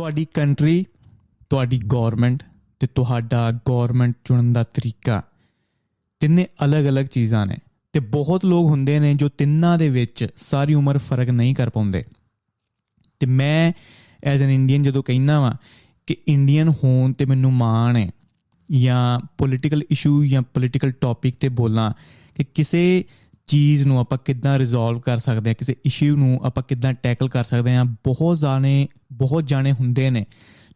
ਤੁਹਾਡੀ ਕੰਟਰੀ, ਤੁਹਾਡੀ ਗਵਰਨਮੈਂਟ ਤੇ ਤੁਹਾਡਾ ਗਵਰਨਮੈਂਟ ਚੁਣਨ ਦਾ ਤਰੀਕਾ। ਤਿੰਨੇ ਅਲੱਗ-ਅਲੱਗ ਚੀਜ਼ਾਂ ਨੇ ਤੇ ਬਹੁਤ ਲੋਕ ਹੁੰਦੇ ਨੇ ਜੋ ਤਿੰਨਾਂ ਦੇ ਵਿੱਚ ਸਾਰੀ ਉਮਰ ਫ਼ਰਕ ਨਹੀਂ ਕਰ ਪਾਉਂਦੇ। ਤੇ ਮੈਂ ਐਜ਼ ਐਨ ਇੰਡੀਅਨ ਜਦੋਂ ਕਹਿੰਦਾ ਵਾਂ ਕਿ ਇੰਡੀਅਨ ਹੋਣ ਤੇ ਮੈਨੂੰ ਮਾਣ ਹੈ ਜਾਂ ਪੋਲਿਟੀਕਲ ਇਸ਼ੂ ਜਾਂ ਪੋਲਿਟੀਕਲ ਟੌਪਿਕ ਤੇ ਬੋਲਾਂ ਕਿ ਕਿਸੇ ਚੀਜ਼ ਨੂੰ ਆਪਾਂ ਕਿੱਦਾਂ ਰਿਜ਼ੋਲਵ ਕਰ ਸਕਦੇ ਹਾਂ, ਕਿਸੇ ਇਸ਼ੂ ਨੂੰ ਆਪਾਂ ਕਿੱਦਾਂ ਟੈਕਲ ਕਰ ਸਕਦੇ ਹਾਂ, ਬਹੁਤ ਜਾਣੇ ਬਹੁਤ ਜਾਣੇ ਹੁੰਦੇ ਨੇ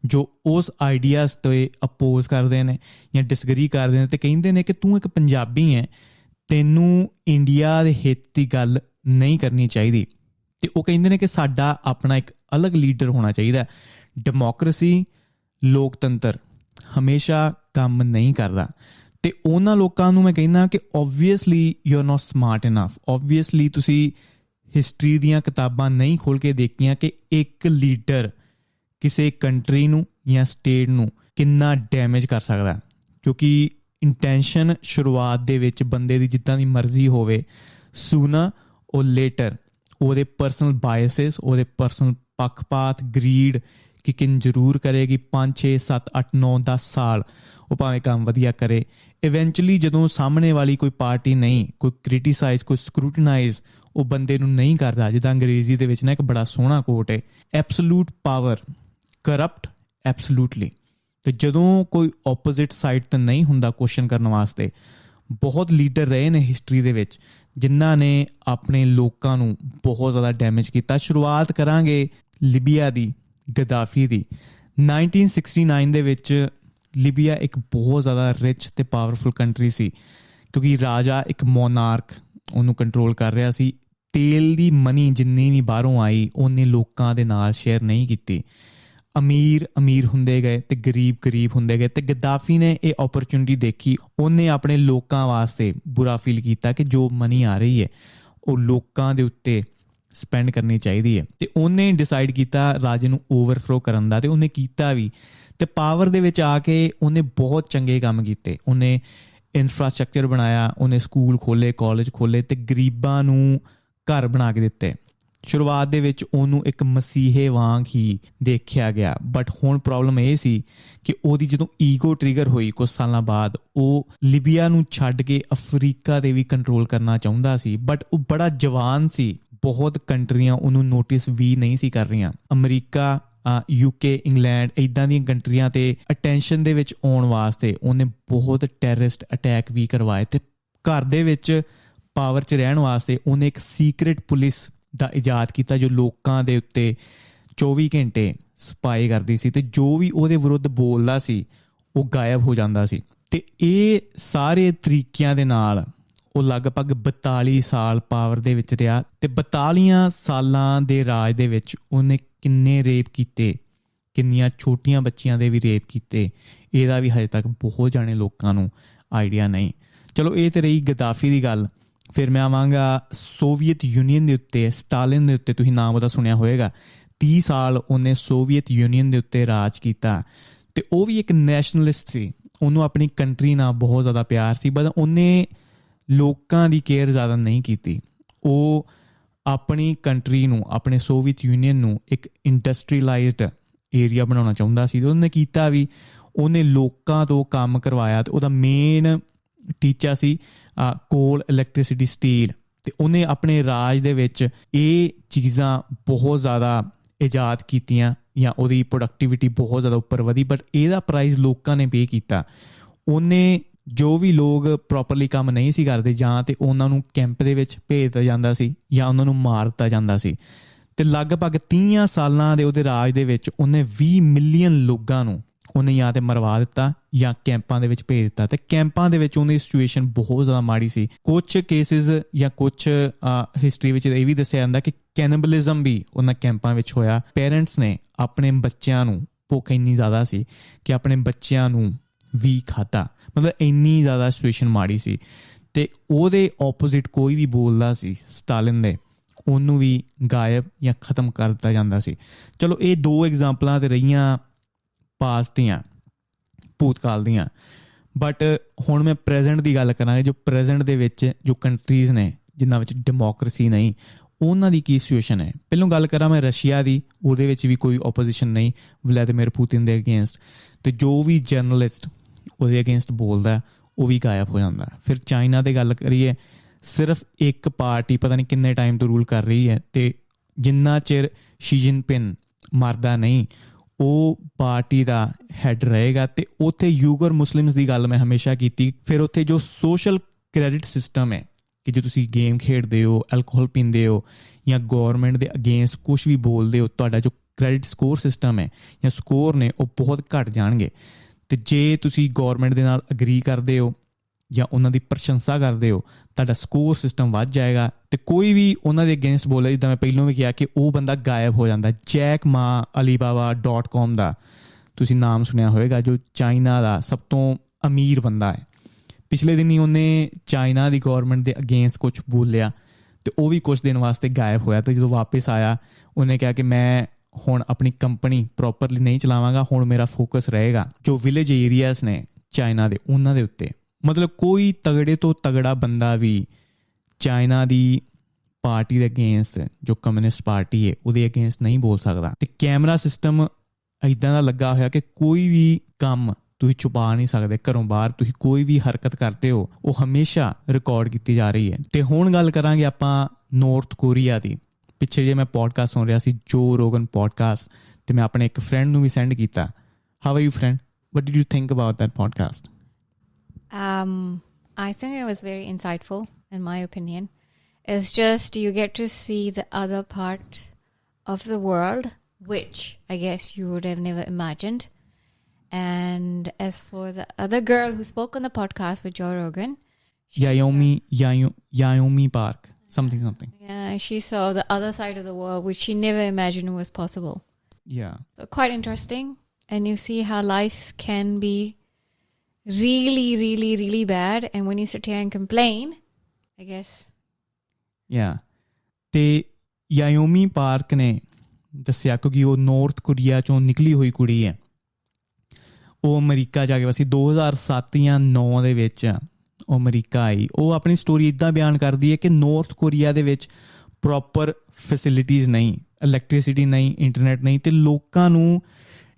ਜੋ ਉਸ ਆਈਡੀਆਜ਼ ਤੇ ਅਪੋਜ਼ ਕਰਦੇ ਨੇ ਜਾਂ ਡਿਸਗਰੀ ਕਰਦੇ ਨੇ ਤੇ ਕਹਿੰਦੇ ਨੇ ਕਿ ਤੂੰ ਇੱਕ ਪੰਜਾਬੀ ਹੈ, ਤੈਨੂੰ ਇੰਡੀਆ ਦੇ ਹਿੱਤ ਦੀ ਗੱਲ ਨਹੀਂ ਕਰਨੀ ਚਾਹੀਦੀ। ਤੇ ਉਹ ਕਹਿੰਦੇ ਨੇ ਕਿ ਸਾਡਾ ਆਪਣਾ ਇੱਕ ਅਲੱਗ ਲੀਡਰ ਹੋਣਾ ਚਾਹੀਦਾ ਡੈਮੋਕ੍ਰੇਸੀ ਲੋਕਤੰਤਰ ਹਮੇਸ਼ਾ ਕੰਮ ਨਹੀਂ ਕਰਦਾ। ਤੇ ਉਹਨਾਂ ਲੋਕਾਂ ਨੂੰ ਮੈਂ ਕਹਿੰਦਾ ਕਿ obviously you are not smart enough obviously ਤੁਸੀਂ ਹਿਸਟਰੀ ਦੀਆਂ ਕਿਤਾਬਾਂ ਨਹੀਂ ਖੋਲ ਕੇ ਦੇਖੀਆਂ ਕਿ ਇੱਕ ਲੀਡਰ ਕਿਸੇ ਕੰਟਰੀ ਨੂੰ ਜਾਂ ਸਟੇਟ ਨੂੰ ਕਿੰਨਾ ਡੈਮੇਜ ਕਰ ਸਕਦਾ ਕਿਉਂਕਿ ਇੰਟੈਂਸ਼ਨ ਸ਼ੁਰੂਆਤ ਦੇ ਵਿੱਚ ਬੰਦੇ ਦੀ ਜਿੱਦਾਂ ਦੀ ਮਰਜ਼ੀ ਹੋਵੇ ਸੂਨਾ ਉਹ ਲੇਟਰ ਉਹਦੇ ਪਰਸਨਲ ਬਾਇਸਸ ਉਹਦੇ ਪਰਸਨਲ ਪੱਖਪਾਤ ਗਰੀਡ ਕਿ ਕਿਨ ਜ਼ਰੂਰ ਕਰੇਗੀ 5 6 7 8 9 10 ਸਾਲ। ਉਹ ਭਾਵੇਂ ਕੰਮ ਵਧੀਆ ਕਰੇ। ਇਵੈਂਚੁਅਲੀ ਜਦੋਂ ਸਾਹਮਣੇ ਵਾਲੀ ਕੋਈ ਪਾਰਟੀ ਨਹੀਂ, ਕੋਈ ਕ੍ਰਿਟਿਸਾਈਜ਼ ਕੋਈ ਸਕਰੂਟਨਾਈਜ਼ ਉਹ ਬੰਦੇ ਨੂੰ ਨਹੀਂ ਕਰਦਾ, ਜਿੱਦਾਂ ਅੰਗਰੇਜ਼ੀ ਦੇ ਵਿੱਚ ਨਾ ਇੱਕ ਬੜਾ ਸੋਹਣਾ ਕੋਟ ਹੈ ਐਬਸੋਲੂਟ ਪਾਵਰ ਕਰਪਟ ਐਬਸੋਲੂਟਲੀ ਤੇ ਜਦੋਂ ਕੋਈ ਆਪੋਜ਼ਿਟ ਸਾਈਡ ਤੇ ਨਹੀਂ ਹੁੰਦਾ ਕੁਐਸਚਨ ਕਰਨ ਵਾਸਤੇ, ਬਹੁਤ ਲੀਡਰ ਰਹੇ ਨੇ ਹਿਸਟਰੀ ਦੇ ਵਿੱਚ, ਜਿਨ੍ਹਾਂ ਨੇ ਆਪਣੇ ਲੋਕਾਂ ਨੂੰ ਬਹੁਤ ਜ਼ਿਆਦਾ ਡੈਮੇਜ ਕੀਤਾ। ਸ਼ੁਰੂਆਤ ਕਰਾਂਗੇ ਲਿਬੀਆ ਦੀ, ਗਦਾਫੀ ਦੀ। 1969 ਦੇ ਵਿੱਚ ਲਿਬੀਆ ਇੱਕ ਬਹੁਤ ਜ਼ਿਆਦਾ ਰਿਚ ਤੇ ਪਾਵਰਫੁਲ ਕੰਟਰੀ ਸੀ, ਕਿਉਂਕਿ ਰਾਜਾ ਇੱਕ ਮੋਨਾਰਕ ਉਹਨੂੰ ਕੰਟਰੋਲ ਕਰ ਰਿਹਾ ਸੀ। ਤੇਲ ਦੀ ਮਨੀ ਜਿੰਨੀ ਵੀ ਬਾਹਰੋਂ ਆਈ, ਉਹਨੇ ਲੋਕਾਂ ਦੇ ਨਾਲ ਸ਼ੇਅਰ ਨਹੀਂ ਕੀਤੀ। ਅਮੀਰ ਅਮੀਰ ਹੁੰਦੇ ਗਏ ਤੇ ਗਰੀਬ ਗਰੀਬ ਹੁੰਦੇ ਗਏ ਤੇ ਗਦਾਫੀ ਨੇ ਇਹ ਓਪਰਚੁਨਿਟੀ ਦੇਖੀ। ਉਹਨੇ ਆਪਣੇ ਲੋਕਾਂ ਵਾਸਤੇ ਬੁਰਾ ਫੀਲ ਕੀਤਾ ਕਿ ਜੋ ਮਨੀ ਆ ਰਹੀ ਹੈ, ਉਹ ਲੋਕਾਂ ਦੇ ਉੱਤੇ ਸਪੈਂਡ ਕਰਨੀ ਚਾਹੀਦੀ ਹੈ। ਤੇ ਉਹਨੇ ਡਿਸਾਈਡ ਕੀਤਾ ਰਾਜੇ ਨੂੰ ਓਵਰਫਲੋ ਕਰਨ ਦਾ ਤੇ ਉਹਨੇ ਕੀਤਾ ਵੀ ਤੇ ਪਾਵਰ ਦੇ ਵਿੱਚ ਆ ਕੇ ਉਹਨੇ ਬਹੁਤ ਚੰਗੇ ਕੰਮ ਕੀਤੇ। ਉਹਨੇ ਇਨਫਰਾਸਟ੍ਰਕਚਰ ਬਣਾਇਆ, ਉਹਨੇ ਸਕੂਲ ਖੋਲੇ ਕਾਲਜ ਖੋਲੇ ਤੇ ਗਰੀਬਾਂ ਨੂੰ ਘਰ ਬਣਾ ਕੇ ਦਿੱਤੇ। ਸ਼ੁਰੂਆਤ ਦੇ ਵਿੱਚ ਉਹਨੂੰ ਇੱਕ ਮਸੀਹੇ ਵਾਂਗ ਹੀ ਦੇਖਿਆ ਗਿਆ। ਬਟ ਹੁਣ ਪ੍ਰੋਬਲਮ ਇਹ ਸੀ ਕਿ ਉਹਦੀ ਜਦੋਂ ਈਗੋ ਟ੍ਰਿਗਰ ਹੋਈ ਕੁਝ ਸਾਲਾਂ ਬਾਅਦ, ਉਹ ਲਿਬੀਆ ਨੂੰ ਛੱਡ ਕੇ ਅਫਰੀਕਾ ਦੇ ਵੀ ਕੰਟਰੋਲ ਕਰਨਾ ਚਾਹੁੰਦਾ ਸੀ। ਬਟ ਉਹ ਬੜਾ ਜਵਾਨ ਸੀ। ਬਹੁਤ ਕੰਟਰੀਆਂ ਉਹਨੂੰ ਨੋਟਿਸ ਵੀ ਨਹੀਂ ਸੀ ਕਰ ਰਹੀਆਂ। ਅਮਰੀਕਾ ਯੂਕੇ ਇੰਗਲੈਂਡ ਇਦਾਂ ਦੀਆਂ ਕੰਟਰੀਆਂ ਤੇ ਅਟੈਂਸ਼ਨ ਦੇ ਵਿੱਚ ਆਉਣ ਵਾਸਤੇ ਉਹਨੇ ਬਹੁਤ ਟੈਰਰਿਸਟ ਅਟੈਕ ਵੀ ਕਰਵਾਏ ਤੇ ਘਰ ਦੇ ਵਿੱਚ ਪਾਵਰ 'ਚ ਰਹਿਣ ਵਾਸਤੇ ਉਹਨੇ ਇੱਕ ਸੀਕ੍ਰੀਟ ਪੁਲਿਸ ਦਾ ਇਜਾਦ ਕੀਤਾ ਜੋ ਲੋਕਾਂ ਦੇ ਉੱਤੇ 24 ਘੰਟੇ ਸਪਾਈ ਕਰਦੀ ਸੀ ਤੇ ਜੋ ਵੀ ਉਹਦੇ ਵਿਰੁੱਧ ਬੋਲਦਾ ਸੀ, ਉਹ ਗਾਇਬ ਹੋ ਜਾਂਦਾ ਸੀ ਤੇ ਇਹ ਸਾਰੇ ਤਰੀਕਿਆਂ ਦੇ ਨਾਲ ਉਹ ਲਗਭਗ 42 ਸਾਲ ਪਾਵਰ ਦੇ ਵਿੱਚ ਰਿਹਾ ਤੇ 42 ਸਾਲਾਂ ਦੇ ਰਾਜ ਦੇ ਵਿੱਚ ਉਹਨੇ ਕਿੰਨੇ ਰੇਪ ਕੀਤੇ, ਕਿੰਨੀਆਂ ਛੋਟੀਆਂ ਬੱਚੀਆਂ ਦੇ ਵੀ ਰੇਪ ਕੀਤੇ, ਇਹਦਾ ਵੀ ਹਜੇ ਤੱਕ ਬਹੁਤ ਜਾਣੇ ਲੋਕਾਂ ਨੂੰ ਆਈਡੀਆ ਨਹੀਂ। ਚਲੋ ਇਹ ਤੇ ਰਹੀ ਗਦਾਫੀ ਦੀ ਗੱਲ, ਫਿਰ ਮੈਂ ਆਵਾਂਗਾ ਸੋਵੀਅਤ ਯੂਨੀਅਨ ਦੇ ਉੱਤੇ ਸਟਾਲਿਨ ਦੇ ਉੱਤੇ, ਤੁਸੀਂ ਨਾਮ ਉਹਦਾ ਸੁਣਿਆ ਹੋਵੇਗਾ। 30 ਸਾਲ ਉਹਨੇ ਸੋਵੀਅਤ ਯੂਨੀਅਨ ਦੇ ਉੱਤੇ ਰਾਜ ਕੀਤਾ ਤੇ ਉਹ ਵੀ ਇੱਕ ਨੈਸ਼ਨਲਿਸਟ ਸੀ, ਉਹਨੂੰ ਆਪਣੀ ਕੰਟਰੀ ਨਾਲ ਬਹੁਤ ਜ਼ਿਆਦਾ ਪਿਆਰ ਸੀ ਬਟ ਉਹਨੇ ਲੋਕਾਂ ਦੀ ਕੇਅਰ ਜ਼ਿਆਦਾ ਨਹੀਂ ਕੀਤੀ। ਉਹ ਆਪਣੀ ਕੰਟਰੀ ਨੂੰ, ਆਪਣੇ ਸੋਵੀਅਤ ਯੂਨੀਅਨ ਨੂੰ ਇੱਕ ਇੰਡਸਟਰੀਅਲਾਈਜ਼ਡ ਏਰੀਆ ਬਣਾਉਣਾ ਚਾਹੁੰਦਾ ਸੀ। ਤੇ ਉਹਨੇ ਕੀਤਾ ਵੀ, ਉਹਨੇ ਲੋਕਾਂ ਤੋਂ ਕੰਮ ਕਰਵਾਇਆ ਤੇ ਉਹਦਾ ਮੇਨ ਟੀਚਾ ਸੀ ਕੋਲ ਇਲੈਕਟ੍ਰਿਸਿਟੀ ਸਟੀਲ ਤੇ ਉਹਨੇ ਆਪਣੇ ਰਾਜ ਦੇ ਵਿੱਚ ਇਹ ਚੀਜ਼ਾਂ ਬਹੁਤ ਜ਼ਿਆਦਾ ਇਜਾਦ ਕੀਤੀਆਂ ਜਾਂ ਉਹਦੀ ਪ੍ਰੋਡਕਟਿਵਿਟੀ ਬਹੁਤ ਜ਼ਿਆਦਾ ਉੱਪਰ ਵਧੀ ਬਟ ਇਹਦਾ ਪ੍ਰਾਈਸ ਲੋਕਾਂ ਨੇ ਪੇ ਕੀਤਾ। ਉਹਨੇ ਜੋ ਵੀ ਲੋਕ ਪ੍ਰੋਪਰਲੀ ਕੰਮ ਨਹੀਂ ਸੀ ਕਰਦੇ ਜਾਂ ਤੇ ਉਹਨਾਂ ਨੂੰ ਕੈਂਪ ਦੇ ਵਿੱਚ ਭੇਜ ਦਿੱਤਾ ਜਾਂਦਾ ਸੀ ਜਾਂ ਉਹਨਾਂ ਨੂੰ ਮਾਰ ਦਿੱਤਾ ਜਾਂਦਾ ਸੀ। ਤੇ ਲਗਭਗ 30 ਸਾਲਾਂ ਦੇ ਉਹਦੇ ਰਾਜ ਦੇ ਵਿੱਚ ਉਹਨੇ 20 ਮਿਲੀਅਨ ਲੋਕਾਂ ਨੂੰ ਉਹਨੇ ਜਾਂ ਤੇ ਮਰਵਾ ਦਿੱਤਾ ਜਾਂ ਕੈਂਪਾਂ ਦੇ ਵਿੱਚ ਭੇਜ ਦਿੱਤਾ। ਤੇ ਕੈਂਪਾਂ ਦੇ ਵਿੱਚ ਉਹਦੀ ਸਿਚੁਏਸ਼ਨ ਬਹੁਤ ਜ਼ਿਆਦਾ ਮਾੜੀ ਸੀ। ਕੁਝ ਕੇਸਿਸ ਜਾਂ ਕੁਝ ਹਿਸਟਰੀ ਵਿੱਚ ਇਹ ਵੀ ਦੱਸਿਆ ਜਾਂਦਾ ਕਿ ਕੈਨਿਬਲਿਜ਼ਮ ਵੀ ਉਹਨਾਂ ਕੈਂਪਾਂ ਵਿੱਚ ਹੋਇਆ। ਪੇਰੈਂਟਸ ਨੇ ਆਪਣੇ ਬੱਚਿਆਂ ਨੂੰ ਭੁੱਖ ਇੰਨੀ ਜ਼ਿਆਦਾ ਸੀ ਕਿ ਆਪਣੇ ਬੱਚਿਆਂ ਨੂੰ ਵੀ ਖਾਤਾ ਮਤਲਬ ਇੰਨੀ ਜ਼ਿਆਦਾ ਸਿਚੁਏਸ਼ਨ ਮਾੜੀ ਸੀ। ਤੇ ਉਹਦੇ ਆਪੋਜ਼ਿਟ ਕੋਈ ਵੀ ਬੋਲਦਾ ਸੀ, ਸਟਾਲਿਨ ਦੇ, ਉਹਨੂੰ ਵੀ ਗਾਇਬ ਜਾਂ ਖਤਮ ਕਰ ਦਿੱਤਾ ਜਾਂਦਾ ਸੀ। ਚਲੋ, ਇਹ ਦੋ ਐਗਜ਼ਾਮਪਲਾਂ ਤੇ ਰਹੀਆਂ ਪਾਸ ਦੀਆਂ, ਭੂਤਕਾਲ ਦੀਆਂ। ਬਟ ਹੁਣ ਮੈਂ ਪ੍ਰੈਜ਼ੈਂਟ ਦੀ ਗੱਲ ਕਰਾਂਗਾ, ਜੋ ਪ੍ਰੈਜ਼ੈਂਟ ਦੇ ਵਿੱਚ ਜੋ ਕੰਟਰੀਜ਼ ਨੇ, ਜਿਨ੍ਹਾਂ ਵਿੱਚ ਡੈਮੋਕ੍ਰੇਸੀ ਨਹੀਂ, ਉਹਨਾਂ ਦੀ ਕੀ ਸਿਚੁਏਸ਼ਨ ਹੈ? ਪਹਿਲਾਂ ਗੱਲ ਕਰਾਂ ਮੈਂ ਰਸ਼ੀਆ ਦੀ, ਉਹਦੇ ਵਿੱਚ ਵੀ ਕੋਈ ਆਪੋਜੀਸ਼ਨ ਨਹੀਂ ਵਲਾਦੀਮੀਰ ਪੁਤਿਨ ਦੇ ਅਗੇਂਸਟ ਤੇ ਜੋ ਵੀ ਜਰਨਲਿਸਟ ਉਹਦੇ ਅਗੇਂਸਟ ਬੋਲਦਾ ਉਹ ਵੀ ਗਾਇਬ ਹੋ ਜਾਂਦਾ ਫਿਰ ਚਾਈਨਾ ਦੇ ਗੱਲ ਕਰੀਏ, ਸਿਰਫ ਇੱਕ ਪਾਰਟੀ ਪਤਾ ਨਹੀਂ ਕਿੰਨੇ ਟਾਈਮ ਤੋਂ ਰੂਲ ਕਰ ਰਹੀ ਹੈ ਤੇ ਜਿੰਨਾ ਚਿਰ ਸ਼ੀ ਜਿਨਪਿੰਗ ਮਰਦਾ ਨਹੀਂ, ਉਹ ਪਾਰਟੀ ਦਾ ਹੈੱਡ ਰਹੇਗਾ ਤੇ ਉੱਥੇ ਯੂਗਰ ਮੁਸਲਿਮਸ ਦੀ ਗੱਲ ਮੈਂ ਹਮੇਸ਼ਾ ਕੀਤੀ, ਫਿਰ ਉੱਥੇ ਜੋ ਸੋਸ਼ਲ ਕ੍ਰੈਡਿਟ ਸਿਸਟਮ ਹੈ, ਕਿ ਜੇ ਤੁਸੀਂ ਗੇਮ ਖੇਡਦੇ ਹੋ ਐਲਕੋਹਲ ਪੀਂਦੇ ਹੋ ਜਾਂ ਗਵਰਨਮੈਂਟ ਦੇ ਅਗੇਂਸਟ ਕੁਝ ਵੀ ਬੋਲਦੇ ਹੋ, ਤੁਹਾਡਾ ਜੋ ਕ੍ਰੈਡਿਟ ਸਕੋਰ ਸਿਸਟਮ ਹੈ ਜਾਂ ਸਕੋਰ ਨੇ ਉਹ ਬਹੁਤ ਘਟ ਜਾਣਗੇ। ਤੇ ਜੇ ਤੁਸੀਂ ਗਵਰਨਮੈਂਟ ਦੇ ਨਾਲ ਅਗਰੀ ਕਰਦੇ ਹੋ ਜਾਂ ਉਹਨਾਂ ਦੀ ਪ੍ਰਸ਼ੰਸਾ ਕਰਦੇ ਹੋ, ਤੁਹਾਡਾ ਸਕੋਰ ਸਿਸਟਮ ਵੱਧ ਜਾਏਗਾ ਤੇ ਕੋਈ ਵੀ ਉਹਨਾਂ ਦੇ ਅਗੇਂਸਟ ਬੋਲੇ, ਜਿੱਦਾਂ ਮੈਂ ਪਹਿਲਾਂ ਵੀ ਕਿਹਾ ਕਿ ਉਹ ਬੰਦਾ ਗਾਇਬ ਹੋ ਜਾਂਦਾ, ਜੈਕ ਮਾ alibaba.com ਦਾ। ਤੁਸੀਂ ਨਾਮ ਸੁਣਿਆ ਹੋਵੇਗਾ, ਜੋ ਚਾਈਨਾ ਦਾ ਸਭ ਤੋਂ ਅਮੀਰ ਬੰਦਾ ਹੈ। ਪਿਛਲੇ ਦਿਨੀ ਉਹਨੇ ਚਾਈਨਾ ਦੀ ਗਵਰਨਮੈਂਟ ਦੇ ਅਗੇਂਸਟ ਕੁਝ ਬੋਲਿਆ ਤੇ ਉਹ ਵੀ ਕੁਝ ਦਿਨ ਵਾਸਤੇ ਗਾਇਬ ਹੋਇਆ ਤੇ ਜਦੋਂ ਵਾਪਸ ਆਇਆ, ਉਹਨੇ ਕਿਹਾ ਕਿ ਮੈਂ ਹੁਣ ਆਪਣੀ ਕੰਪਨੀ ਪ੍ਰੋਪਰਲੀ ਨਹੀਂ ਚਲਾਵਾਂਗਾ, ਹੁਣ ਮੇਰਾ ਫੋਕਸ ਰਹੇਗਾ। ਜੋ ਵਿਲੇਜ ਏਰੀਆਜ਼ ਨੇ ਚਾਈਨਾ ਦੇ, ਉਹਨਾਂ ਦੇ ਉੱਤੇ। ਮਤਲਬ ਕੋਈ ਤਗੜੇ ਤੋਂ ਤਗੜਾ ਬੰਦਾ ਵੀ ਚਾਈਨਾ ਦੀ ਪਾਰਟੀ ਦੇ ਅਗੇਂਸਟ ਜੋ ਕਮਿਊਨਿਸਟ ਪਾਰਟੀ ਹੈ, ਉਹਦੇ ਅਗੇਂਸਟ ਨਹੀਂ ਬੋਲ ਸਕਦਾ। ਤੇ ਕੈਮਰਾ ਸਿਸਟਮ ਇਦਾਂ ਦਾ ਲੱਗਾ ਹੋਇਆ ਕਿ ਕੋਈ ਵੀ ਕੰਮ ਤੁਸੀਂ ਛੁਪਾ ਨਹੀਂ ਸਕਦੇ, ਘਰੋਂ ਬਾਹਰ ਤੁਸੀਂ ਕੋਈ ਵੀ ਹਰਕਤ ਕਰਦੇ ਹੋ, ਉਹ ਹਮੇਸ਼ਾ ਰਿਕਾਰਡ ਕੀਤੀ ਜਾ ਰਹੀ ਹੈ। ਤੇ ਹੁਣ ਗੱਲ ਕਰਾਂਗੇ ਆਪਾਂ ਨਾਰਥ ਕੋਰੀਆ ਦੀ। ਪਿੱਛੇ ਜੇ ਮੈਂ ਪੋਡਕਾਸਟ ਸੁਣ ਰਿਹਾ ਸੀ ਜੋ ਰੋਗਨ ਪੋਡਕਾਸਟ ਤੇ ਮੈਂ ਆਪਣੇ ਇੱਕ ਫਰੈਂਡ ਨੂੰ ਵੀ ਸੈਂਡ ਕੀਤਾ how are you friend what did you think about that podcast Um, I think it was very insightful, in my opinion. It's just you get to see the other part of the world, which I guess you would have never imagined. And as for the other girl who spoke on the podcast with Joe Rogan, Yaomi Yayo, Yaomi Park something something yeah, she saw the other side of the world, which she never imagined was possible. yeah So quite interesting, and you see how life can be really, really, really bad. And when you sit here and complain, I guess ਯਾ ਤੇ ਯਾਯੋਮੀ park ਨੇ ਦੱਸਿਆ ਕਿਉਂਕਿ ਉਹ north Korea ਚੋਂ ਨਿਕਲੀ ਹੋਈ ਕੁੜੀ ਹੈ ਉਹ ਅਮਰੀਕਾ ਜਾ ਕੇ ਵਸੀ 2007 ਜਾਂ 9 ਦੇ ਵਿੱਚ ਉਹ ਅਮਰੀਕਾ ਆਈ। ਉਹ ਆਪਣੀ ਸਟੋਰੀ ਇਦਾਂ ਬਿਆਨ ਕਰਦੀ ਹੈ ਕਿ ਨਾਰਥ ਕੋਰੀਆ ਦੇ ਵਿੱਚ ਪ੍ਰੋਪਰ ਫੈਸਿਲਿਟੀਆਂ ਨਹੀਂ ਇਲੈਕਟ੍ਰਿਸਿਟੀ ਨਹੀਂ ਇੰਟਰਨੈਟ ਨਹੀਂ ਤੇ ਲੋਕਾਂ ਨੂੰ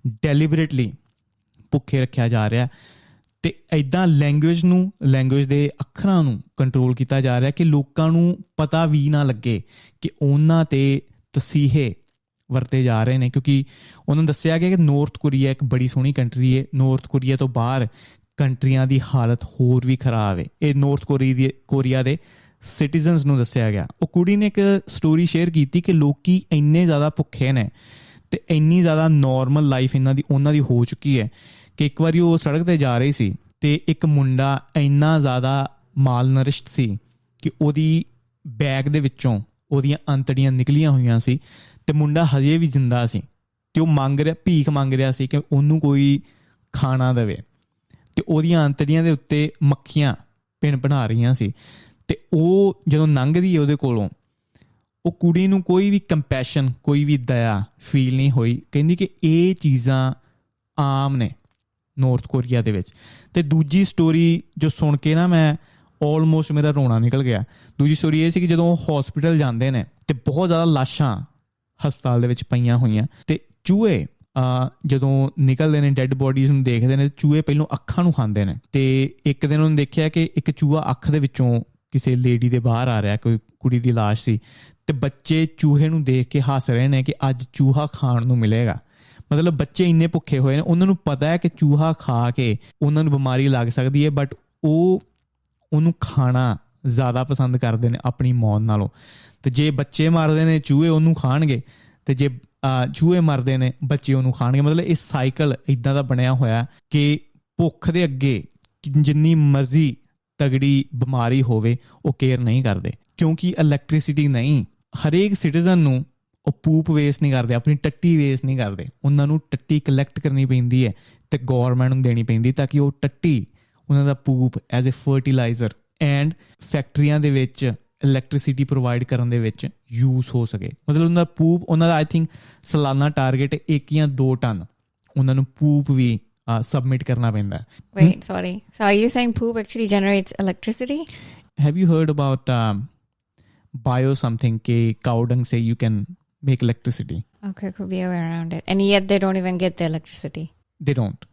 ਡੈਲੀਬਰੇਟਲੀ ਭੁੱਖੇ ਰੱਖਿਆ ਜਾ ਰਿਹਾ ਤੇ ਐਦਾਂ ਲੈਂਗੁਏਜ ਨੂੰ ਲੈਂਗੁਏਜ ਦੇ ਅੱਖਰਾਂ ਨੂੰ ਕੰਟਰੋਲ ਕੀਤਾ ਜਾ ਰਿਹਾ ਕਿ ਲੋਕਾਂ ਨੂੰ ਪਤਾ ਵੀ ਨਾ ਲੱਗੇ ਕਿ ਉਹਨਾਂ ਤੇ ਤਸੀਹੇ ਵਰਤੇ ਜਾ ਰਹੇ ਨੇ ਕਿਉਂਕਿ ਉਹਨਾਂ ਨੂੰ ਦੱਸਿਆ ਗਿਆ ਕਿ ਨਾਰਥ ਕੋਰੀਆ ਇੱਕ ਬੜੀ ਸੋਹਣੀ ਕੰਟਰੀ ਹੈ। ਨਾਰਥ ਕੋਰੀਆ ਤੋਂ ਬਾਹਰ ਕੰਟਰੀਆਂ ਦੀ ਹਾਲਤ ਹੋਰ ਵੀ ਖਰਾਬ ਹੈ। ਇਹ ਨਾਰਥ ਕੋਰੀਆ ਦੀ ਕੋਰੀਆ ਦੇ ਸਿਟੀਜ਼ਨਸ ਨੂੰ ਦੱਸਿਆ ਗਿਆ। ਉਹ ਕੁੜੀ ਨੇ ਇੱਕ ਸਟੋਰੀ ਸ਼ੇਅਰ ਕੀਤੀ ਕਿ ਲੋਕੀ ਇੰਨੇ ਜ਼ਿਆਦਾ ਭੁੱਖੇ ਨੇ ਤੇ ਇੰਨੀ ਜ਼ਿਆਦਾ ਨਾਰਮਲ ਲਾਈਫ ਇਹਨਾਂ ਦੀ ਉਹਨਾਂ ਦੀ ਹੋ ਚੁੱਕੀ ਹੈ ਕਿ ਇੱਕ ਵਾਰੀ ਉਹ ਸੜਕ ਤੇ ਜਾ ਰਹੀ ਸੀ ਤੇ ਇੱਕ ਮੁੰਡਾ ਇੰਨਾ ਜ਼ਿਆਦਾ ਮਾਲ ਨਰਿਸ਼ਟ ਸੀ ਕਿ ਉਹਦੀ ਬੈਗ ਦੇ ਵਿੱਚੋਂ ਉਹਦੀਆਂ ਅੰਤੜੀਆਂ ਨਿਕਲੀਆਂ ਹੋਈਆਂ ਸੀ ਤੇ ਮੁੰਡਾ ਹਜੇ ਵੀ ਜਿੰਦਾ ਸੀ ਤੇ ਉਹ ਮੰਗ ਰਿਹਾ ਭੀਖ ਮੰਗ ਰਿਹਾ ਸੀ ਕਿ ਉਹਨੂੰ ਕੋਈ ਖਾਣਾ ਦੇਵੇ। ਤੇ ਉਹਦੀਆਂ ਅੰਤੜੀਆਂ ਦੇ ਉੱਤੇ ਮੱਖੀਆਂ ਪਿੰਨ ਬਣਾ ਰਹੀਆਂ ਸੀ। ਤੇ ਉਹ ਜਦੋਂ ਲੰਘਦੀ ਹੈ ਉਹਦੇ ਕੋਲੋਂ, ਉਹ ਕੁੜੀ ਨੂੰ ਕੋਈ ਵੀ ਕੰਪੈਸ਼ਨ ਕੋਈ ਵੀ ਦਇਆ ਫੀਲ ਨਹੀਂ ਹੋਈ। ਕਹਿੰਦੀ ਕਿ ਇਹ ਚੀਜ਼ਾਂ ਆਮ ਨੇ ਨਾਰਥ ਕੋਰੀਆ ਦੇ ਵਿੱਚ। ਤੇ ਦੂਜੀ ਸਟੋਰੀ ਜੋ ਸੁਣ ਕੇ ਨਾ ਮੈਂ ਆਲਮੋਸਟ ਮੇਰਾ ਰੋਣਾ ਨਿਕਲ ਗਿਆ। ਦੂਜੀ ਸਟੋਰੀ ਇਹ ਸੀ ਕਿ ਜਦੋਂ ਹਸਪੀਟਲ ਜਾਂਦੇ ਨੇ ਤੇ ਬਹੁਤ ਜ਼ਿਆਦਾ ਲਾਸ਼ਾਂ ਹਸਪਤਾਲ ਦੇ ਵਿੱਚ ਪਈਆਂ ਹੋਈਆਂ। ਤੇ ਚੂਹੇ ਆ ਜਦੋਂ ਨਿਕਲਦੇ ਨੇ ਡੈੱਡ ਬੋਡੀਜ਼ ਨੂੰ ਦੇਖਦੇ ਨੇ, ਚੂਹੇ ਪਹਿਲਾਂ ਅੱਖਾਂ ਨੂੰ ਖਾਂਦੇ ਨੇ। ਤੇ ਇੱਕ ਦਿਨ ਉਹਨੇ ਦੇਖਿਆ ਕਿ ਇੱਕ ਚੂਹਾ ਅੱਖ ਦੇ ਵਿੱਚੋਂ ਕਿਸੇ ਲੇਡੀ ਦੇ ਬਾਹਰ ਆ ਰਿਹਾ, ਕੋਈ ਕੁੜੀ ਦੀ ਲਾਸ਼ ਸੀ। ਤੇ ਬੱਚੇ ਚੂਹੇ ਨੂੰ ਦੇਖ ਕੇ ਹੱਸ ਰਹੇ ਨੇ ਕਿ ਅੱਜ ਚੂਹਾ ਖਾਣ ਨੂੰ ਮਿਲੇਗਾ। ਮਤਲਬ ਬੱਚੇ ਇੰਨੇ ਭੁੱਖੇ ਹੋਏ ਨੇ, ਉਹਨਾਂ ਨੂੰ ਪਤਾ ਹੈ ਕਿ ਚੂਹਾ ਖਾ ਕੇ ਉਹਨਾਂ ਨੂੰ ਬਿਮਾਰੀ ਲੱਗ ਸਕਦੀ ਹੈ ਬਟ ਉਹ ਉਹਨੂੰ ਖਾਣਾ ਜ਼ਿਆਦਾ ਪਸੰਦ ਕਰਦੇ ਨੇ ਆਪਣੀ ਮੌਤ ਨਾਲੋਂ। ਤੇ ਜੇ ਬੱਚੇ ਮਰਦੇ ਨੇ, ਚੂਹੇ ਉਹਨੂੰ ਖਾਣਗੇ। ਤੇ ਜੇ ਚੂਹੇ ਮਰਦੇ ਨੇ ਬੱਚੇ ਉਹਨੂੰ ਖਾਣਗੇ। ਮਤਲਬ ਇਹ ਸਾਈਕਲ ਇਦਾਂ ਦਾ ਬਣਿਆ ਹੋਇਆ ਕਿ ਭੁੱਖ ਦੇ ਅੱਗੇ ਜਿੰਨੀ ਮਰਜ਼ੀ ਤਗੜੀ ਬਿਮਾਰੀ ਹੋਵੇ, ਉਹ ਕੇਅਰ ਨਹੀਂ ਕਰਦੇ। ਕਿਉਂਕਿ ਇਲੈਕਟ੍ਰਿਸਿਟੀ ਨਹੀਂ, ਹਰੇਕ ਸਿਟੀਜ਼ਨ ਨੂੰ ਉਹ ਪੂਪ ਵੇਸਟ ਨਹੀਂ ਕਰਦੇ, ਆਪਣੀ ਟੱਟੀ ਵੇਸਟ ਨਹੀਂ ਕਰਦੇ। ਉਹਨਾਂ ਨੂੰ ਟੱਟੀ ਕਲੈਕਟ ਕਰਨੀ ਪੈਂਦੀ ਹੈ ਤੇ ਗਵਰਨਮੈਂਟ ਨੂੰ ਦੇਣੀ ਪੈਂਦੀ ਤਾਂ ਕਿ ਉਹ ਟੱਟੀ, ਉਹਨਾਂ ਦਾ poop as a fertilizer and ਫੈਕਟਰੀਆਂ ਦੇ ਵਿੱਚ ਇਲੈਕਟ੍ਰਿਸਿਟੀ ਪ੍ਰੋਵਾਈਡ ਕਰਨ ਦੇ ਵਿੱਚ ਯੂਜ਼ ਹੋ ਸਕੇ ਮਤਲਬ ਉਹਨਾਂ ਦਾ ਪੂਪ ਉਹਨਾਂ ਦਾ ਆਈ ਥਿੰਕ ਸਾਲਾਨਾ ਟਾਰਗੇਟ 1 ਜਾਂ 2 ਟਨ ਉਹਨਾਂ ਨੂੰ ਪੂਪ ਵੀ ਸਬਮਿਟ ਕਰਨਾ ਪੈਂਦਾ wait, sorry. So are you saying poop actually generates electricity? have you heard about um, bio something ke cow dung say you can make electricity Okay, could be a way around it. And yet they don't even get the electricity. they don't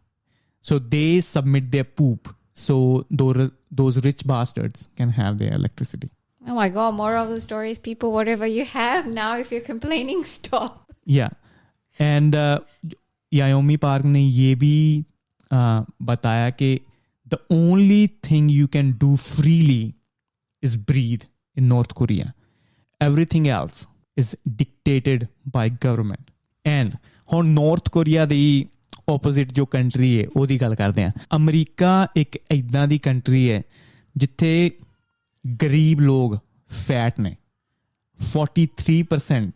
so they submit their poop so those those rich bastards can have their electricity Oh my god, more of the stories, people, whatever you have now, if you're complaining, stop. या and याओमी park ने ये भी uh, बताया कि the only thing you can do freely is breathe in North Korea everything else is dictated by government and ਹੁਣ north Korea ਦੀ opposite ਜੋ country ਹੈ ਉਹਦੀ ਗੱਲ ਕਰਦੇ ਆ ਅਮਰੀਕਾ ਇੱਕ ਇਦਾਂ ਦੀ ਕੰਟਰੀ ਹੈ ਜਿੱਥੇ ਗਰੀਬ ਲੋਕ ਫੈਟ ਨੇ 43%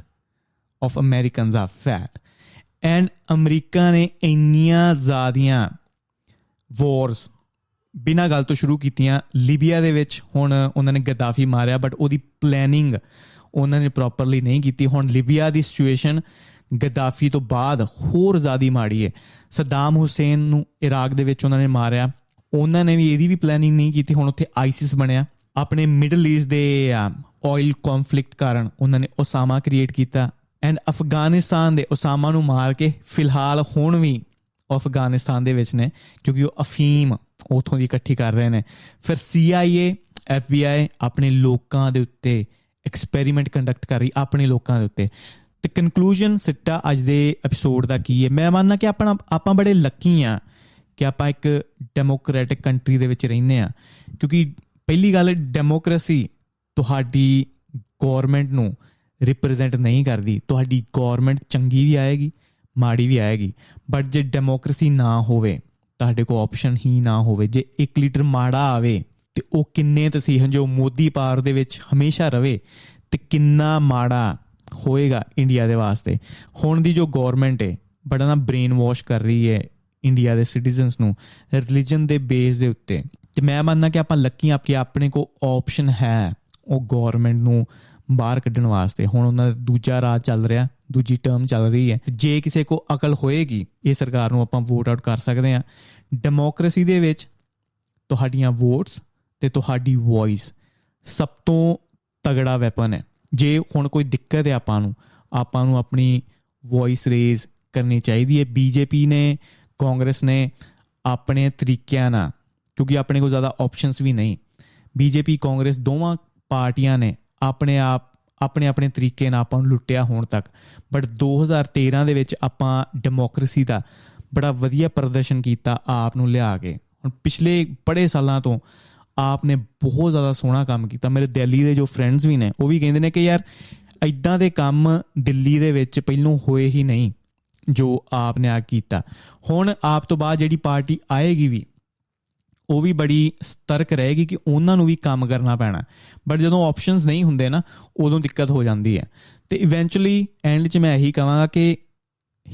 of Americans are fat. And America ਨੇ ਇੰਨੀਆਂ ਜ਼ਿਆਦੀਆਂ ਵਾਰਸ ਬਿਨਾਂ ਗੱਲ ਤੋਂ ਸ਼ੁਰੂ ਕੀਤੀਆਂ ਲੀਬੀਆ ਦੇ ਵਿੱਚ ਹੁਣ ਉਹਨਾਂ ਨੇ ਗਦਾਫੀ ਮਾਰਿਆ ਬਟ ਉਹਦੀ ਪਲੈਨਿੰਗ ਉਹਨਾਂ ਨੇ ਪ੍ਰੋਪਰਲੀ ਨਹੀਂ ਕੀਤੀ। ਹੁਣ ਲੀਬੀਆ ਦੀ ਸਿਚੁਏਸ਼ਨ ਗਦਾਫੀ ਤੋਂ ਬਾਅਦ ਹੋਰ ਜ਼ਿਆਦੀ ਮਾੜੀ ਹੈ। ਸਦਾਮ ਹੁਸੈਨ ਨੂੰ ਇਰਾਕ ਦੇ ਵਿੱਚ ਉਹਨਾਂ ਨੇ ਮਾਰਿਆ। ਉਹਨਾਂ ਨੇ ਵੀ ਇਹਦੀ ਵੀ ਪਲੈਨਿੰਗ ਨਹੀਂ ਕੀਤੀ, ਹੁਣ ਉੱਥੇ ਆਈਸਿਸ ਬਣਿਆ। ਆਪਣੇ ਮਿਡਲ ਈਸਟ ਦੇ ਆਇਲ ਕਨਫਲਿਕਟ ਕਾਰਨ ਉਹਨਾਂ ਨੇ ਓਸਾਮਾ ਕ੍ਰੀਏਟ ਕੀਤਾ ਐਂਡ ਅਫਗਾਨਿਸਤਾਨ ਦੇ ਓਸਾਮਾ ਨੂੰ ਮਾਰ ਕੇ ਫਿਲਹਾਲ ਹੁਣ ਵੀ ਉਹ ਅਫਗਾਨਿਸਤਾਨ ਦੇ ਵਿੱਚ ਨੇ ਕਿਉਂਕਿ ਉਹ ਅਫੀਮ ਉਥੋਂ ਦੀ ਇਕੱਠੀ ਕਰ ਰਹੇ ਨੇ। ਫਿਰ CIA FBI ਆਪਣੇ ਲੋਕਾਂ ਦੇ ਉੱਤੇ ਐਕਸਪੈਰੀਮੈਂਟ ਕੰਡਕਟ ਕਰ ਰਹੀ, ਆਪਣੇ ਲੋਕਾਂ ਦੇ ਉੱਤੇ। ਤੇ ਕਨਕਲੂਜਨ ਸਿੱਟਾ ਅੱਜ ਦੇ ਐਪੀਸੋਡ ਦਾ ਕੀ ਹੈ? ਮੈਂ ਮੰਨਦਾ ਕਿ ਆਪਣਾ, ਆਪਾਂ ਬੜੇ ਲੱਕੀ ਆ ਕਿ ਆਪਾਂ ਇੱਕ ਡੈਮੋਕ੍ਰੈਟਿਕ ਕੰਟਰੀ ਦੇ ਵਿੱਚ ਰਹਿੰਦੇ ਆ ਕਿਉਂਕਿ ਪਹਿਲੀ ਗੱਲ ਡੈਮੋਕ੍ਰੇਸੀ ਤੁਹਾਡੀ ਗਵਰਨਮੈਂਟ ਨੂੰ ਰਿਪਰੈਜ਼ੈਂਟ ਨਹੀਂ ਕਰਦੀ। ਤੁਹਾਡੀ ਗਵਰਨਮੈਂਟ ਚੰਗੀ ਵੀ ਆਏਗੀ, ਮਾੜੀ ਵੀ ਆਏਗੀ। ਬਟ ਜੇ ਡੈਮੋਕ੍ਰੇਸੀ ਨਾ ਹੋਵੇ, ਤੁਹਾਡੇ ਕੋਲ ਆਪਸ਼ਨ ਹੀ ਨਾ ਹੋਵੇ, ਜੇ 1 ਲੀਟਰ ਮਾੜਾ ਆਵੇ, ਤੇ ਉਹ ਕਿੰਨੇ ਤਸੀਹਨ, ਜੋ ਮੋਦੀ ਪਾਰ ਦੇ ਵਿੱਚ ਹਮੇਸ਼ਾ ਰਵੇ, ਤੇ ਕਿੰਨਾ ਮਾੜਾ ਹੋਏਗਾ ਇੰਡੀਆ ਦੇ ਵਾਸਤੇ। ਹੁਣ ਦੀ ਜੋ ਗਵਰਨਮੈਂਟ ਹੈ ਬੜਾ ਨਾ ਬ੍ਰੇਨ ਵਾਸ਼ ਕਰ ਰਹੀ ਹੈ ਇੰਡੀਆ ਦੇ ਸਿਟੀਜ਼ਨਸ ਨੂੰ ਰਿਲੀਜਨ ਦੇ ਬੇਸ ਦੇ ਉੱਤੇ। ਤੇ ਮੈਂ ਮੰਨਦਾ ਕਿ ਆਪਾਂ ਲੱਕੀ ਆ ਕਿ ਆਪਣੇ ਕੋ ਆਪਸ਼ਨ ਹੈ ਉਹ ਗਵਰਨਮੈਂਟ ਨੂੰ ਬਾਹਰ ਕੱਢਣ ਵਾਸਤੇ। ਹੁਣ ਉਹਨਾਂ ਦਾ ਦੂਜਾ ਰਾਜ ਚੱਲ ਰਿਹਾ, ਦੂਜੀ ਟਰਮ ਚੱਲ ਰਹੀ ਹੈ। ਜੇ ਕਿਸੇ ਕੋ ਅਕਲ ਹੋਏਗੀ, ਇਹ ਸਰਕਾਰ ਨੂੰ ਆਪਾਂ ਵੋਟ ਆਊਟ ਕਰ ਸਕਦੇ ਆ ਡੈਮੋਕ੍ਰੇਸੀ ਦੇ ਵਿੱਚ ਤੁਹਾਡੀਆਂ ਵੋਟਸ ਤੇ ਤੁਹਾਡੀ ਵੌਇਸ ਸਭ ਤੋਂ ਤਗੜਾ ਵੈਪਨ ਹੈ। ਜੇ ਹੁਣ ਕੋਈ ਦਿੱਕਤ ਹੈ ਆਪਾਂ ਨੂੰ ਆਪਾਂ ਨੂੰ ਆਪਣੀ ਵੌਇਸ ਰੇਜ਼ ਕਰਨੀ ਚਾਹੀਦੀ ਹੈ। ਬੀਜੇਪੀ ਨੇ, ਕਾਂਗਰਸ ਨੇ ਆਪਣੇ ਤਰੀਕਿਆਂ ਨਾਲ ਕਿਉਂਕਿ ਆਪਣੇ ਕੋਲ ਜ਼ਿਆਦਾ ਆਪਸ਼ਨਸ ਵੀ ਨਹੀਂ। ਬੀਜੇਪੀ, ਕਾਂਗਰਸ ਦੋਵਾਂ ਪਾਰਟੀਆਂ ਨੇ ਆਪਣੇ ਆਪ, ਆਪਣੇ ਆਪਣੇ ਤਰੀਕੇ ਨਾਲ ਆਪਾਂ ਨੂੰ ਲੁੱਟਿਆ ਹੋਣ ਤੱਕ। ਬਟ 2013 ਦੇ ਵਿੱਚ ਆਪਾਂ ਡੈਮੋਕ੍ਰੇਸੀ ਦਾ ਬੜਾ ਵਧੀਆ ਪ੍ਰਦਰਸ਼ਨ ਕੀਤਾ ਆਪ ਨੂੰ ਲਿਆ ਕੇ। ਹੁਣ ਪਿਛਲੇ ਬੜੇ ਸਾਲਾਂ ਤੋਂ ਆਪ ਨੇ ਬਹੁਤ ਜ਼ਿਆਦਾ ਸੋਹਣਾ ਕੰਮ ਕੀਤਾ। ਮੇਰੇ ਦਿੱਲੀ ਦੇ ਜੋ ਫਰੈਂਡਸ ਵੀ ਨੇ, ਉਹ ਵੀ ਕਹਿੰਦੇ ਨੇ ਕਿ ਯਾਰ ਐਦਾਂ ਦੇ ਕੰਮ ਦਿੱਲੀ ਦੇ ਵਿੱਚ ਪਹਿਲੋਂ ਹੋਏ ਹੀ ਨਹੀਂ ਜੋ ਆਪ ਨੇ ਆ ਕੀਤਾ। ਹੁਣ ਆਪ ਤੋਂ ਬਾਅਦ ਜਿਹੜੀ ਪਾਰਟੀ ਆਏਗੀ ਵੀ ਉਹ ਵੀ ਬੜੀ ਸਤਰਕ ਰਹੇਗੀ ਕਿ ਉਹਨਾਂ ਨੂੰ ਵੀ ਕੰਮ ਕਰਨਾ ਪੈਣਾ। ਬਟ ਜਦੋਂ ਆਪਸ਼ਨਸ ਨਹੀਂ ਹੁੰਦੇ ਨਾ, ਉਦੋਂ ਦਿੱਕਤ ਹੋ ਜਾਂਦੀ ਹੈ। ਤੇ ਇਵੈਂਚੁਅਲੀ ਐਂਡ 'ਚ ਮੈਂ ਇਹੀ ਕਹਾਂਗਾ ਕਿ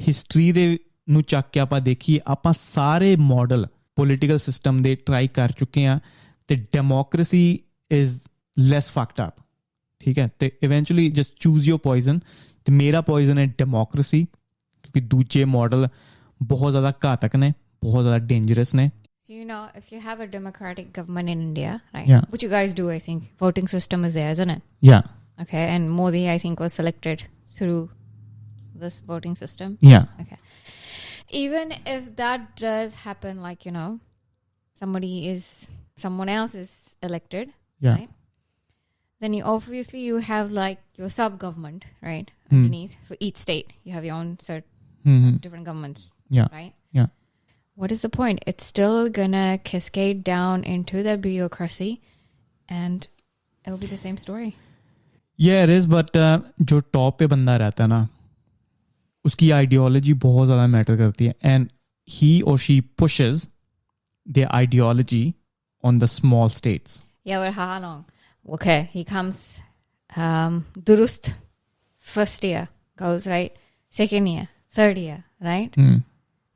ਹਿਸਟਰੀ ਦੇ ਨੂੰ ਚੱਕ ਕੇ ਆਪਾਂ ਦੇਖੀਏ, ਆਪਾਂ ਸਾਰੇ ਮਾਡਲ ਪੋਲਿਟੀਕਲ ਸਿਸਟਮ ਦੇ ਟਰਾਈ ਕਰ ਚੁੱਕੇ ਆ ਤੇ democracy is less fucked up ਠੀਕ ਹੈ? ਤੇ eventually just choose your poison ਤੇ ਮੇਰਾ ਪੋਇਜ਼ਨ ਹੈ ਡੈਮੋਕ੍ਰੇਸੀ ਕਿਉਂਕਿ ਦੂਜੇ ਮਾਡਲ ਬਹੁਤ ਜ਼ਿਆਦਾ ਘਾਤਕ ਨੇ, ਬਹੁਤ ਜ਼ਿਆਦਾ ਡੇਂਜਰਸ ਨੇ। So you know, if you have a democratic government in India, right? Yeah. Which you guys do, I think. Voting system is there, isn't it? Yeah. Okay, and Modi, I think, was selected through this voting system. Yeah. Okay. Even if that does happen, like you know, somebody is someone else is elected. Yeah. Right? Then you obviously you have like your sub government, right? Mm. Underneath for each state, you have your own certain mm-hmm. different governments. Yeah. Right Yeah. What is the point? It's still gonna cascade down into the bureaucracy, and it'll be the same story. Yeah, it is, but uh, जो top पे बंदा रहता है ना उसकी ideology बहुत ज़्यादा matter करती है and he or she pushes their ideology on the small states. Yeah, but how long? Okay, he comes. Um, Durust first year goes right, second year, third year, right, Hmm.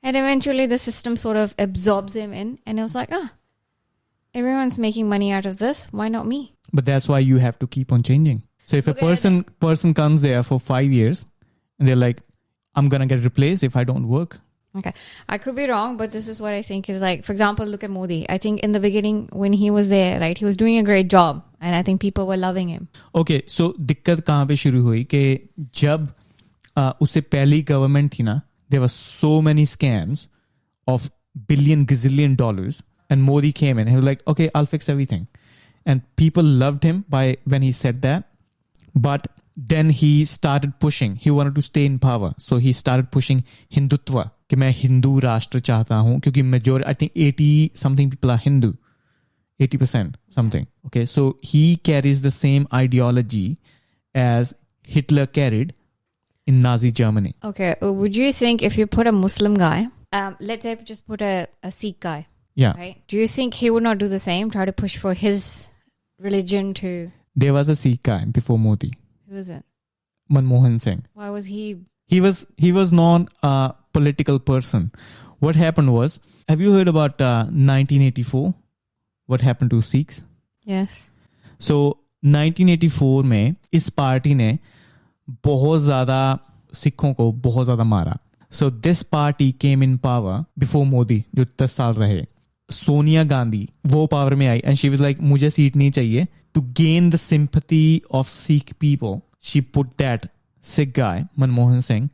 and eventually the system sort of absorbs him in, and it was like, ah, everyone's making money out of this. Why not me? But that's why you have to keep on changing. So if a Okay, person person comes there for five years and they're like, I'm gonna get replaced if I don't work, Okay. I could be wrong, but this is what I think is like, for example, look at Modi. I think in the beginning, when he was there, right, he was doing a great job. And I think people were loving him. Okay so दिक्कत कहाँ पे शुरू हुई कि जब uh, उससे पहली government थी ना there were so many scams of billion gazillion dollars and Modi came in he was like okay I'll fix everything and people loved him by when he said that but then he started pushing he wanted to stay in power so he started pushing hindutva कि मैं हिंदू राष्ट्र चाहता हूँ क्योंकि major I think 80 something people are Hindu 80% something okay so he carries the same ideology as hitler carried in nazi germany Okay. uh, Would you think if you put a Muslim guy, um, let's say just put a, a Sikh guy, yeah right? Do you think he would not do the same? Try to push for his religion to. there was a sikh guy before modi Who is it? manmohan singh Why was he. he was he was not a political person what happened was have you heard about uh, 1984 what happened to sikhs Yes. सो 1984 में इस party ने बहुत ज्यादा सिखों को बहुत ज्यादा मारा so this party came in power before Modi जो दस साल रहे सोनिया गांधी वो पावर में आई एंड शी वाज लाइक मुझे सीट नहीं चाहिए to gain the sympathy of Sikh people she put that Sikh guy Manmohan Singh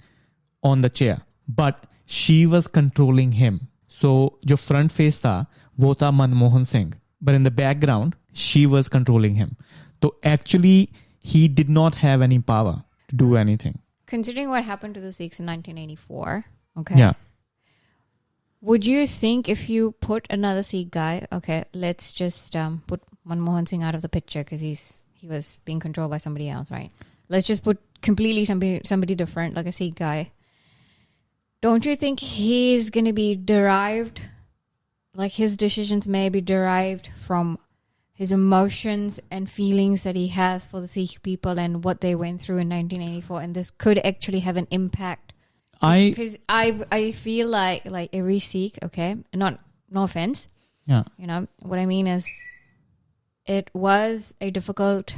on the chair but she was controlling him so जो front face था वो था Manmohan Singh but in the background she was controlling him so actually he did not have any power to do anything Considering what happened to the Sikhs in 1984, okay. yeah Would you think if you put another Sikh guy, okay, let's just um, put Manmohan Singh out of the picture because he's he was being controlled by somebody else, right? Let's just put completely somebody somebody different, like a Sikh guy. Don't you think he's going to be derived, like his decisions may be derived from his emotions and feelings that he has for the Sikh people and what they went through in 1984, and this could actually have an impact. I because I I feel like like every Sikh, okay, not no offense, yeah. You know what I mean is, it was a difficult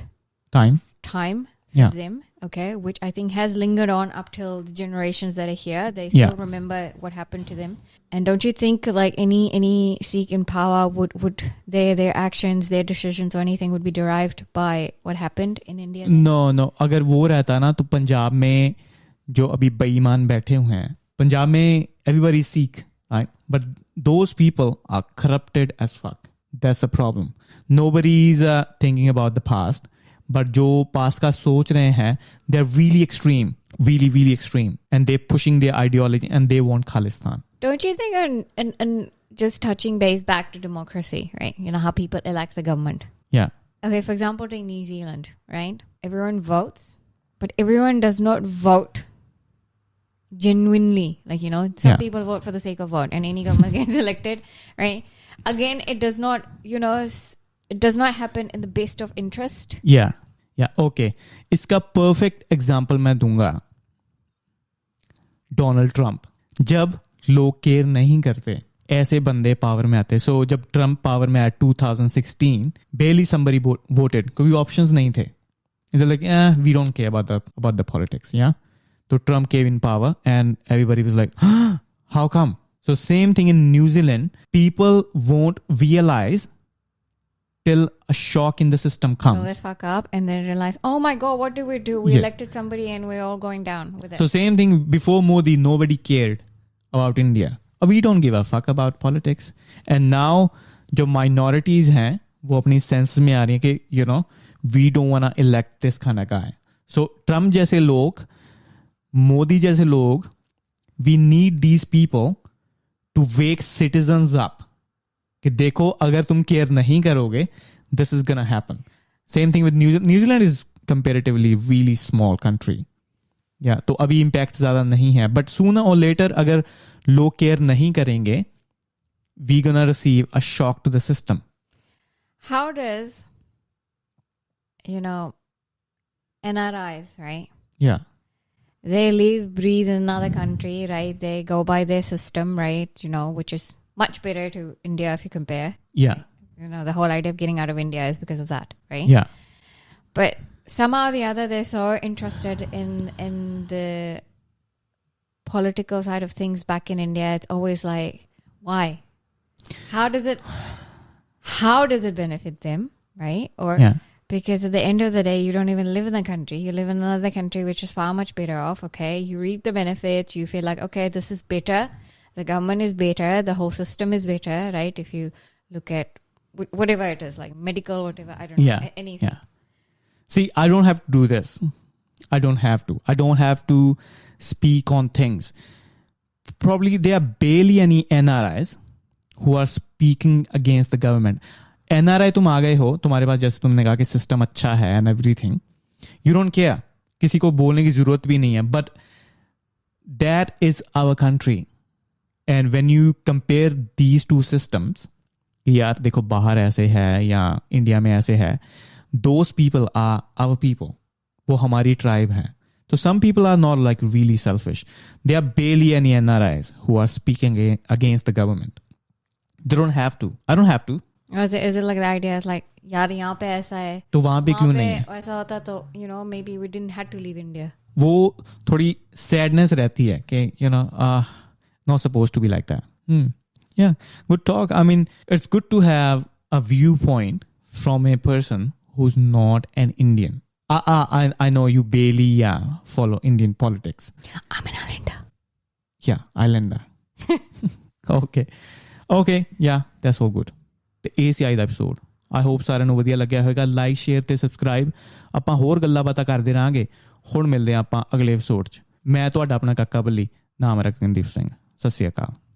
time. time Yeah. them, okay, which I think has lingered on up till the generations that are here. They still Yeah. remember what happened to them, and don't you think like any any Sikh in power would would their their actions, their decisions, or anything would be derived by what happened in India? No no अगर वो रहता ना तो पंजाब में जो अभी बेईमान बैठे हुए हैं पंजाब में everybody Sikh right but those people are corrupted as fuck that's a problem nobody is thinking about the past but जो पास्ट का सोच रहे हैं they are really extreme really really extreme and they're pushing their ideology and they want khalistan Don't you think, and, and, and just touching base back to democracy, right? You know, how people elect the government. yeah Okay, for example, take New Zealand, right? Everyone votes, but everyone does not vote genuinely. Like, you know, some Yeah. people vote for the sake of vote, and any government gets elected, right? Again, it does not, you know, s- it does not happen in the best of interest. या या okay इसका perfect example मैं दूंगा Donald Trump जब लोग care नहीं करते ऐसे बंदे पावर में आते सो जब ट्रंप पावर में आया 2016 बेली somebody वोटेड क्योंकि ऑप्शंस नहीं थे like we don't care about the about the politics या तो Trump came in power and everybody was like how come so same thing in New Zealand people won't realise till a shock in the system So comes they fuck up and then realize, oh my God, what did we do? We Yes. elected somebody and we're all going down with it. So same thing before Modi, nobody cared about India. Uh, We don't give a fuck about politics. And now जो minorities हैं वो अपनी sense में आ रही हैं कि you know we don't wanna elect this kind of guy. So Trump जैसे लोग, मोदी जैसे लोग, we need these people to wake citizens up. कि देखो अगर तुम केयर नहीं करोगे this is gonna happen same thing with New Zealand is comparatively really small country या तो अभी इम्पैक्ट ज़्यादा नहीं है. बट सुना और लेटर अगर लोग केयर नहीं करेंगे we gonna receive a shock to the how does you know N R Is right या they live breathe in another country right? They go by their system right? You know which is much better to India if you compare. Yeah. You know, the whole idea of getting out of India is because of that, right? Yeah. But somehow or the other, they're so interested in in the political side of things back in India, it's always like, why? How does it? How does it benefit them, right? Or Yeah. because at the end of the day, you don't even live in the country. You live in another country which is far much better off. Okay, you reap the benefits. You feel like okay, this is better The government is better. The whole system is better, right? If you look at wh- whatever it is, like medical, whatever I don't know, Yeah. a- anything. Yeah. See, I don't have to do this. I don't have to. I don't have to speak on things. Probably there are barely any NRIs who are speaking against the government. NRI तुम आ गए हो तुम्हारे पास जैसे तुमने कहा कि system अच्छा है and everything you don't care किसी को बोलने की जरूरत भी नहीं है but that is our country and when you compare these two systems यार देखो बाहर ऐसे है या इंडिया में ऐसे है those people are our people वो हमारी ट्राइब है तो some people are not like really selfish they are barely any NRIs who are speaking against the government they don't have to I don't have to Or is it, is it like the idea is like यार यहाँ पे ऐसा है तो वहां पे वहाँ क्यों पे नहीं है ऐसा होता तो you know maybe we didn't have to leave India वो थोड़ी सैडनेस रहती है कि you know not not supposed to be like that. Hmm. Yeah, good talk. I mean, it's good to have a viewpoint from a person who's not an Indian. I, I, I know you barely yeah, follow Indian politics. I'm an islander. Yeah, islander. okay. Okay, yeah, that's all good. ਤੇ ਇਹ ਸੀ ਅੱਜ ਦਾ episode I hope ਸਾਰਿਆਂ ਨੂੰ ਵਧੀਆ ਲੱਗਿਆ ਹੋਵੇਗਾ like share ਤੇ ਸਬਸਕ੍ਰਾਈਬ ਆਪਾਂ ਹੋਰ ਗੱਲਾਂ ਬਾਤਾਂ ਕਰਦੇ ਰਾਂਗੇ ਹੁਣ ਮਿਲਦੇ ਆਪਾਂ ਅਗਲੇ ਐਪੀਸੋਡ 'ਚ ਮੈਂ ਤੁਹਾਡਾ ਆਪਣਾ ਕੱਕਾ ਬੱਲੀ ਨਾਮ ਰੱਖ ਗੰਦੀਪ ਸਿੰਘ ਸਤਿ ਸ਼੍ਰੀ ਅਕਾਲ।